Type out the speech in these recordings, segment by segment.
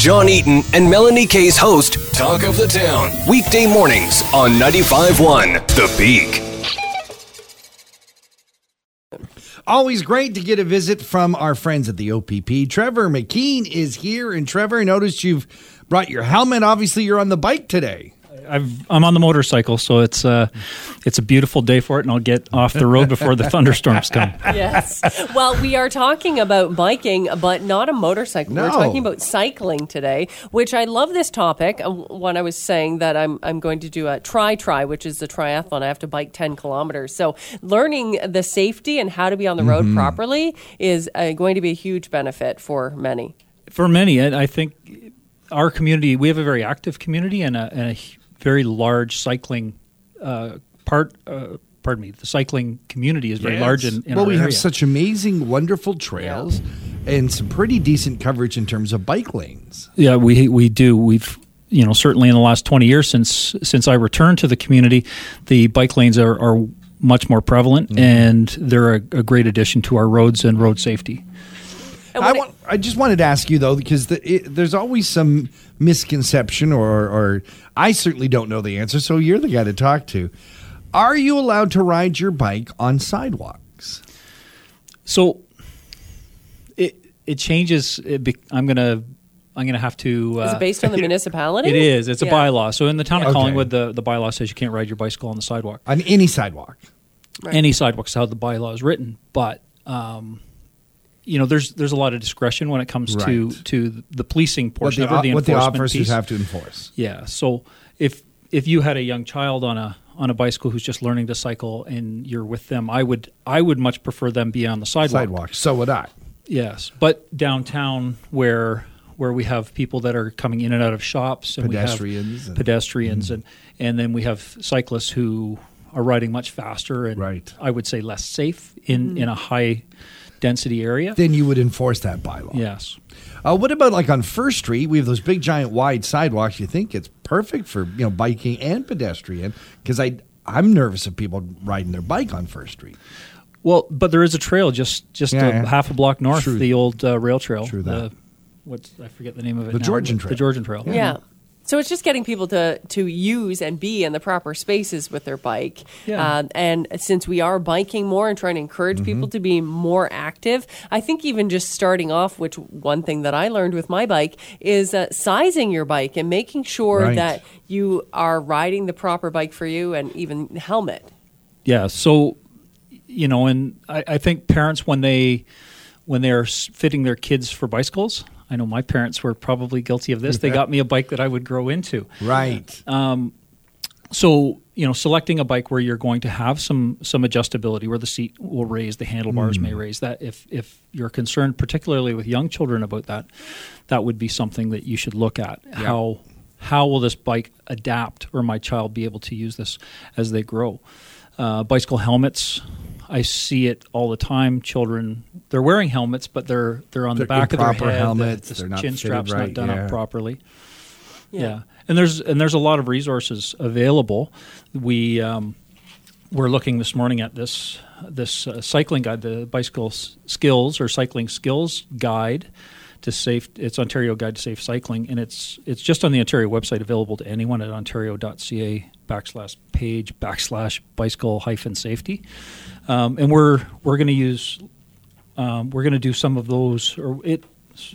John Eaton and Melanie Kay's host, Talk of the Town, weekday mornings on 95.1 The Peak. Always great to get a visit from our friends at the OPP. Trevor McKee is here. And Trevor, I noticed you've brought your helmet. Obviously, you're on the bike today. I've, I'm on the motorcycle, so it's uh, it's a beautiful day for it, and I'll get off the road before the thunderstorms come. yes. Well, we are talking about biking, but not a motorcycle. No. We're talking about cycling today, which I love this topic. Uh, When I was saying that I'm I'm going to do a try try, which is the triathlon. I have to bike 10 kilometers. So learning the safety and how to be on the road properly is uh, going to be a huge benefit for many. For many, I I think our community, we have a very active community and a, and a hu- very large cycling uh, part. Uh, pardon me, the cycling community is very large in, in well, we area. have such amazing, wonderful trails and some pretty decent coverage in terms of bike lanes. Yeah, we we do. We've you know certainly in the last twenty years since since I returned to the community, the bike lanes are, are much more prevalent, and they're a, a great addition to our roads and road safety. And I when it- want. I just wanted to ask you though, because the, it, there's always some misconception, or, or I certainly don't know the answer. So you're the guy to talk to. Are you allowed to ride your bike on sidewalks? So it it changes. It be, I'm gonna I'm gonna have to. Uh, is it based on the municipality? It is. It's a bylaw. So in the town of Okay. Collingwood, the, the bylaw says you can't ride your bicycle on the sidewalk. On any sidewalk? Any sidewalk is how the bylaw is written, but um, you know, there's there's a lot of discretion when it comes to Right. to the policing What portion the, of it, the what the enforcement officers piece. have to enforce? Yeah. So if if you had a young child on a on a bicycle who's just learning to cycle and you're with them, I would I would much prefer them be on the sidewalk. Sidewalk. So would I. Yes, but downtown where where we have people that are coming in and out of shops and Pedestrians we and- have pedestrians mm-hmm. and and then we have cyclists who are riding much faster and Right. I would say less safe in mm-hmm. in a high density area. Then you would enforce that bylaw. yes. Uh, what about like on First Street? We have those big, giant, wide sidewalks. You think it's perfect for you know biking and pedestrian? Because I I'm nervous of people riding their bike on First Street. Well, but there is a trail just just Yeah, a yeah. half a block north, True. the old uh, rail trail. True that. The, what's I forget the name of it. The now, Georgian Trail. The Georgian Trail. Yeah. So it's just getting people to to use and be in the proper spaces with their bike. Yeah. Uh, and since we are biking more and trying to encourage Mm-hmm. people to be more active, I think even just starting off, which one thing that I learned with my bike is uh, sizing your bike and making sure Right. that you are riding the proper bike for you and even helmet. Yeah. So, you know, and I, I think parents when they when they're fitting their kids for bicycles, I know my parents were probably guilty of this. They got me a bike that I would grow into. Right. Um, so, you know, selecting a bike where you're going to have some some adjustability, where the seat will raise, the handlebars may hmm. raise. That if if you're concerned, particularly with young children, about that, that would be something that you should look at. How how will this bike adapt, or my child be able to use this as they grow? Uh, bicycle helmets, I see it all the time. Children, they're wearing helmets, but they're they're on They're the back of their improper head. The- helmets, The, they're not chin strap's right, not done yeah. up properly. Yeah. and there's and there's a lot of resources available. We um, we're looking this morning at this this uh, cycling guide, the bicycle s- skills or cycling skills guide to safe. It's Ontario Guide to Safe Cycling, and it's it's just on the Ontario website, available to anyone at ontario.ca backslash page backslash bicycle hyphen safety. Um, and we're we're going to use um, we're going to do some of those or it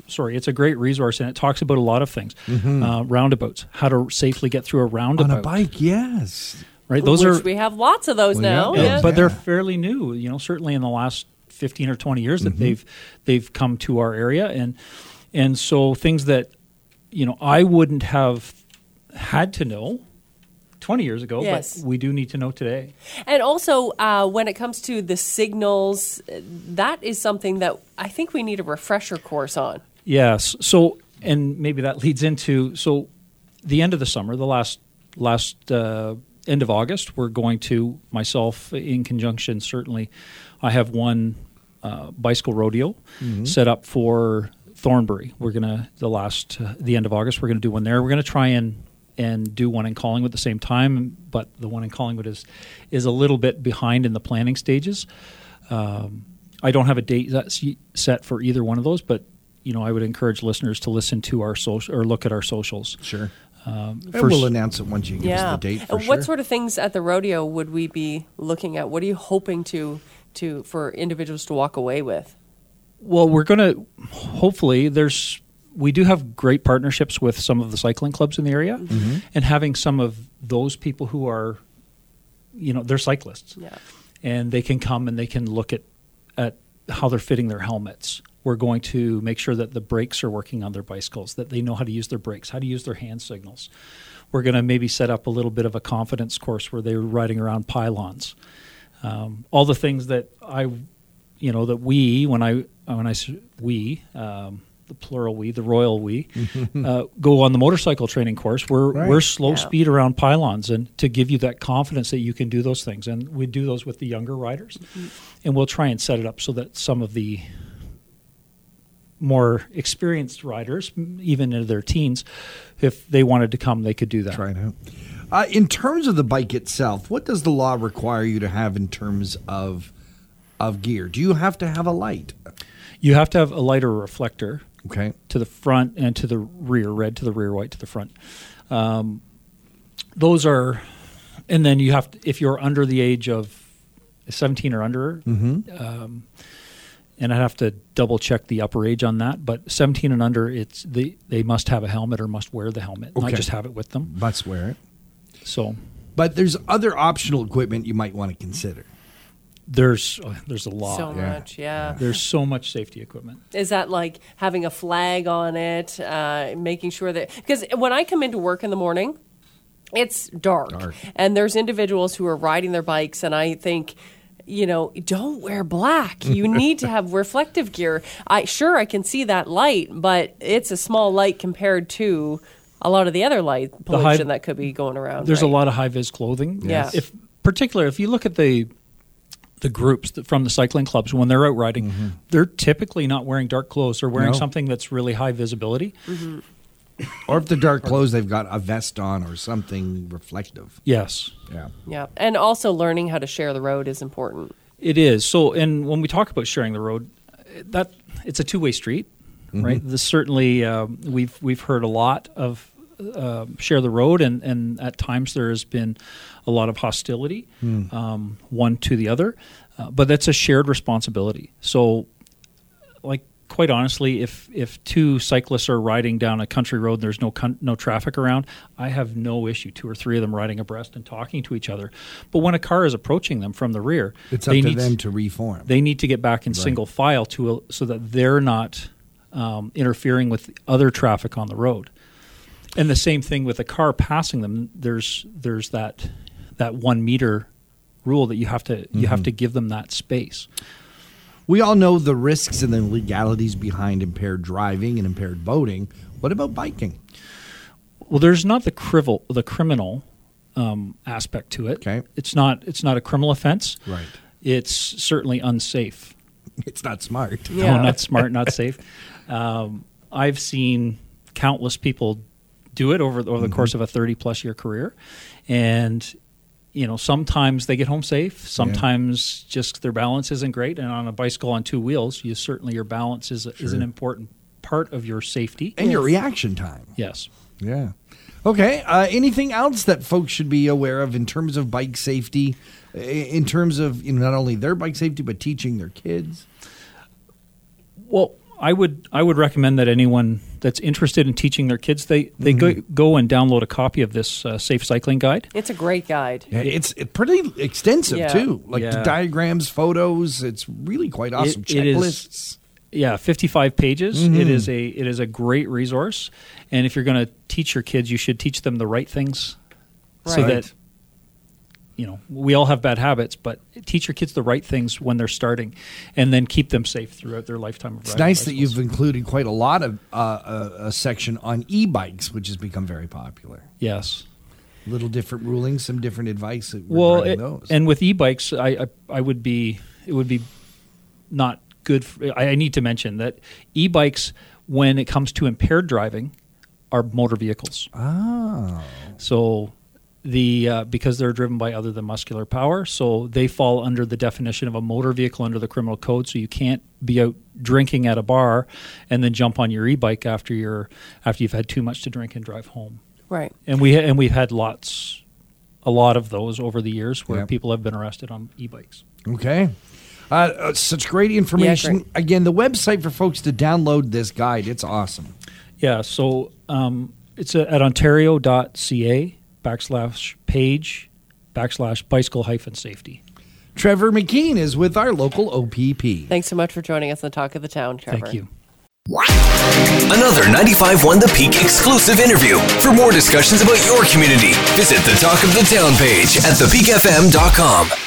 sorry it's a great resource and it talks about a lot of things uh, roundabouts how to safely get through a roundabout On a bike, yes. right those which are we have lots of those Well, now. yeah. Yeah. but they're fairly new you know certainly in the last 15 or 20 years Mm-hmm. that they've they've come to our area and and so things that you know I wouldn't have had to know 20 years ago Yes. but we do need to know today And also, uh, when it comes to the signals, that is something that I think we need a refresher course on. Yes. So, and maybe that leads into so the end of the summer, the last last uh, end of August, we're going to myself in conjunction. Certainly, I have one uh, bicycle rodeo set up for Thornbury. We're gonna the last uh, the end of August. We're gonna do one there. We're gonna try and and do one in Collingwood at the same time, but the one in Collingwood is is a little bit behind in the planning stages. Um, I don't have a date that's set for either one of those, but you know, I would encourage listeners to listen to our social or look at our socials. Sure. Um, And first- we'll announce it once you give yeah. us the date. For And sure. what sort of things at the rodeo would we be looking at? What are you hoping to to for individuals to walk away with? Well, we're going to hopefully there's we do have great partnerships with some of the cycling clubs in the area, Mm-hmm. and having some of those people who are, you know, they're cyclists, Yeah. and they can come and they can look at at how they're fitting their helmets. We're going to make sure that the brakes are working on their bicycles, that they know how to use their brakes, how to use their hand signals. We're going to maybe set up a little bit of a confidence course where they're riding around pylons. Um, all the things that I, you know, that we when I when I s- we um, the plural we the royal we uh, go on the motorcycle training course. We're Right. we're slow Yeah. speed around pylons and to give you that confidence that you can do those things. And we do those with the younger riders, and we'll try and set it up so that some of the more experienced riders, even in their teens, if they wanted to come, they could do that. Try it out. Uh, in terms of the bike itself, what does the law require you to have in terms of of gear? Do you have to have a light? You have to have a light lighter reflector Okay. to the front and to the rear, red to the rear, white to the front. Um, those are, and then you have to, if you're under the age of 17 or under, um, and I have to double check the upper age on that, but 17 and under, it's they they must have a helmet or must wear the helmet, not just have it with them. Must wear it. So But there's other optional equipment you might want to consider. there's oh, there's a lot. So yeah. much, yeah. There's so much safety equipment. Is that like having a flag on it, uh, making sure that because when I come into work in the morning, it's dark, Dark. and there's individuals who are riding their bikes, and I think. You know, don't wear black. You need to have reflective gear. I sure I can see that light, but it's a small light compared to a lot of the other light high- pollution that could be going around. There's a lot of high vis clothing. Yes. If particular, if you look at the the groups that, from the cycling clubs when they're out riding, mm-hmm. they're typically not wearing dark clothes. They're wearing No. something that's really high visibility. Mm-hmm. Or if they're dark clothes, they've got a vest on or something reflective. Yes, Yeah. Yeah, and also learning how to share the road is important. it is. So, and when we talk about sharing the road, that it's a two way street, right? This certainly um, we've we've heard a lot of. Uh, share the road, and, and at times there has been a lot of hostility, um, one to the other, uh, but that's a shared responsibility. So, like quite honestly, if if two cyclists are riding down a country road, and there's no con- no traffic around. I have no issue two or three of them riding abreast and talking to each other. But when a car is approaching them from the rear, It's up they to need them to reform. they need to get back in single file to so that they're not um, interfering with other traffic on the road. And the same thing with a car passing them. There's there's that that one meter rule that you have to you have to give them that space. we all know the risks and the legalities behind impaired driving and impaired boating. What about biking? Well, there's not the crivel, the criminal um, aspect to it. Okay. It's not it's not a criminal offense. Right. It's certainly unsafe. It's not smart. Yeah. No, not smart, not safe. Um, I've seen countless people do it over over the course of a thirty plus year career, and you know sometimes they get home safe. Sometimes just their balance isn't great, and on a bicycle on two wheels, you certainly your balance is is an important part of your safety. And your reaction time. Yes. Yeah. Okay. Uh, anything else that folks should be aware of in terms of bike safety, in terms of you know not only their bike safety but teaching their kids? Well, I would I would recommend that anyone that's interested in teaching their kids they they go, go and download a copy of this uh, safe cycling guide. It's a great guide. Yeah, it's pretty extensive Yeah. too. Like Yeah. diagrams, photos. It's really quite awesome. It- it is- Checklists. Yeah, 55 pages. It is a it is a great resource, and if you're going to teach your kids, you should teach them the right things, so that you know we all have bad habits, but teach your kids the right things when they're starting, and then keep them safe throughout their lifetime. Of It's nice that you've included quite a lot of uh, a, a section on e-bikes, which has become very popular. yes. Little different rulings, some different advice Well, it- and with e-bikes, I, I I would be it would be not good. For, I, I need to mention that e-bikes, when it comes to impaired driving, are motor vehicles. oh, So the uh, because they're driven by other than muscular power, so they fall under the definition of a motor vehicle under the criminal code. So you can't be out drinking at a bar and then jump on your e-bike after you're after you've had too much to drink and drive home. Right. And we and we've had lots, a lot of those over the years where Yep. people have been arrested on e-bikes. Okay. Uh, uh, such great information. great. Again, the website for folks to download this guide. It's awesome. Yeah, so um, it's a, at ontario.ca backslash page backslash bicycle hyphen safety. Trevor McKee is with our local OPP. Thanks so much for joining us on the Talk of the Town, Trevor. Thank you. Another 95.1 The Peak exclusive interview. For more discussions about your community, visit the Talk of the Town page at thepeakfm.com.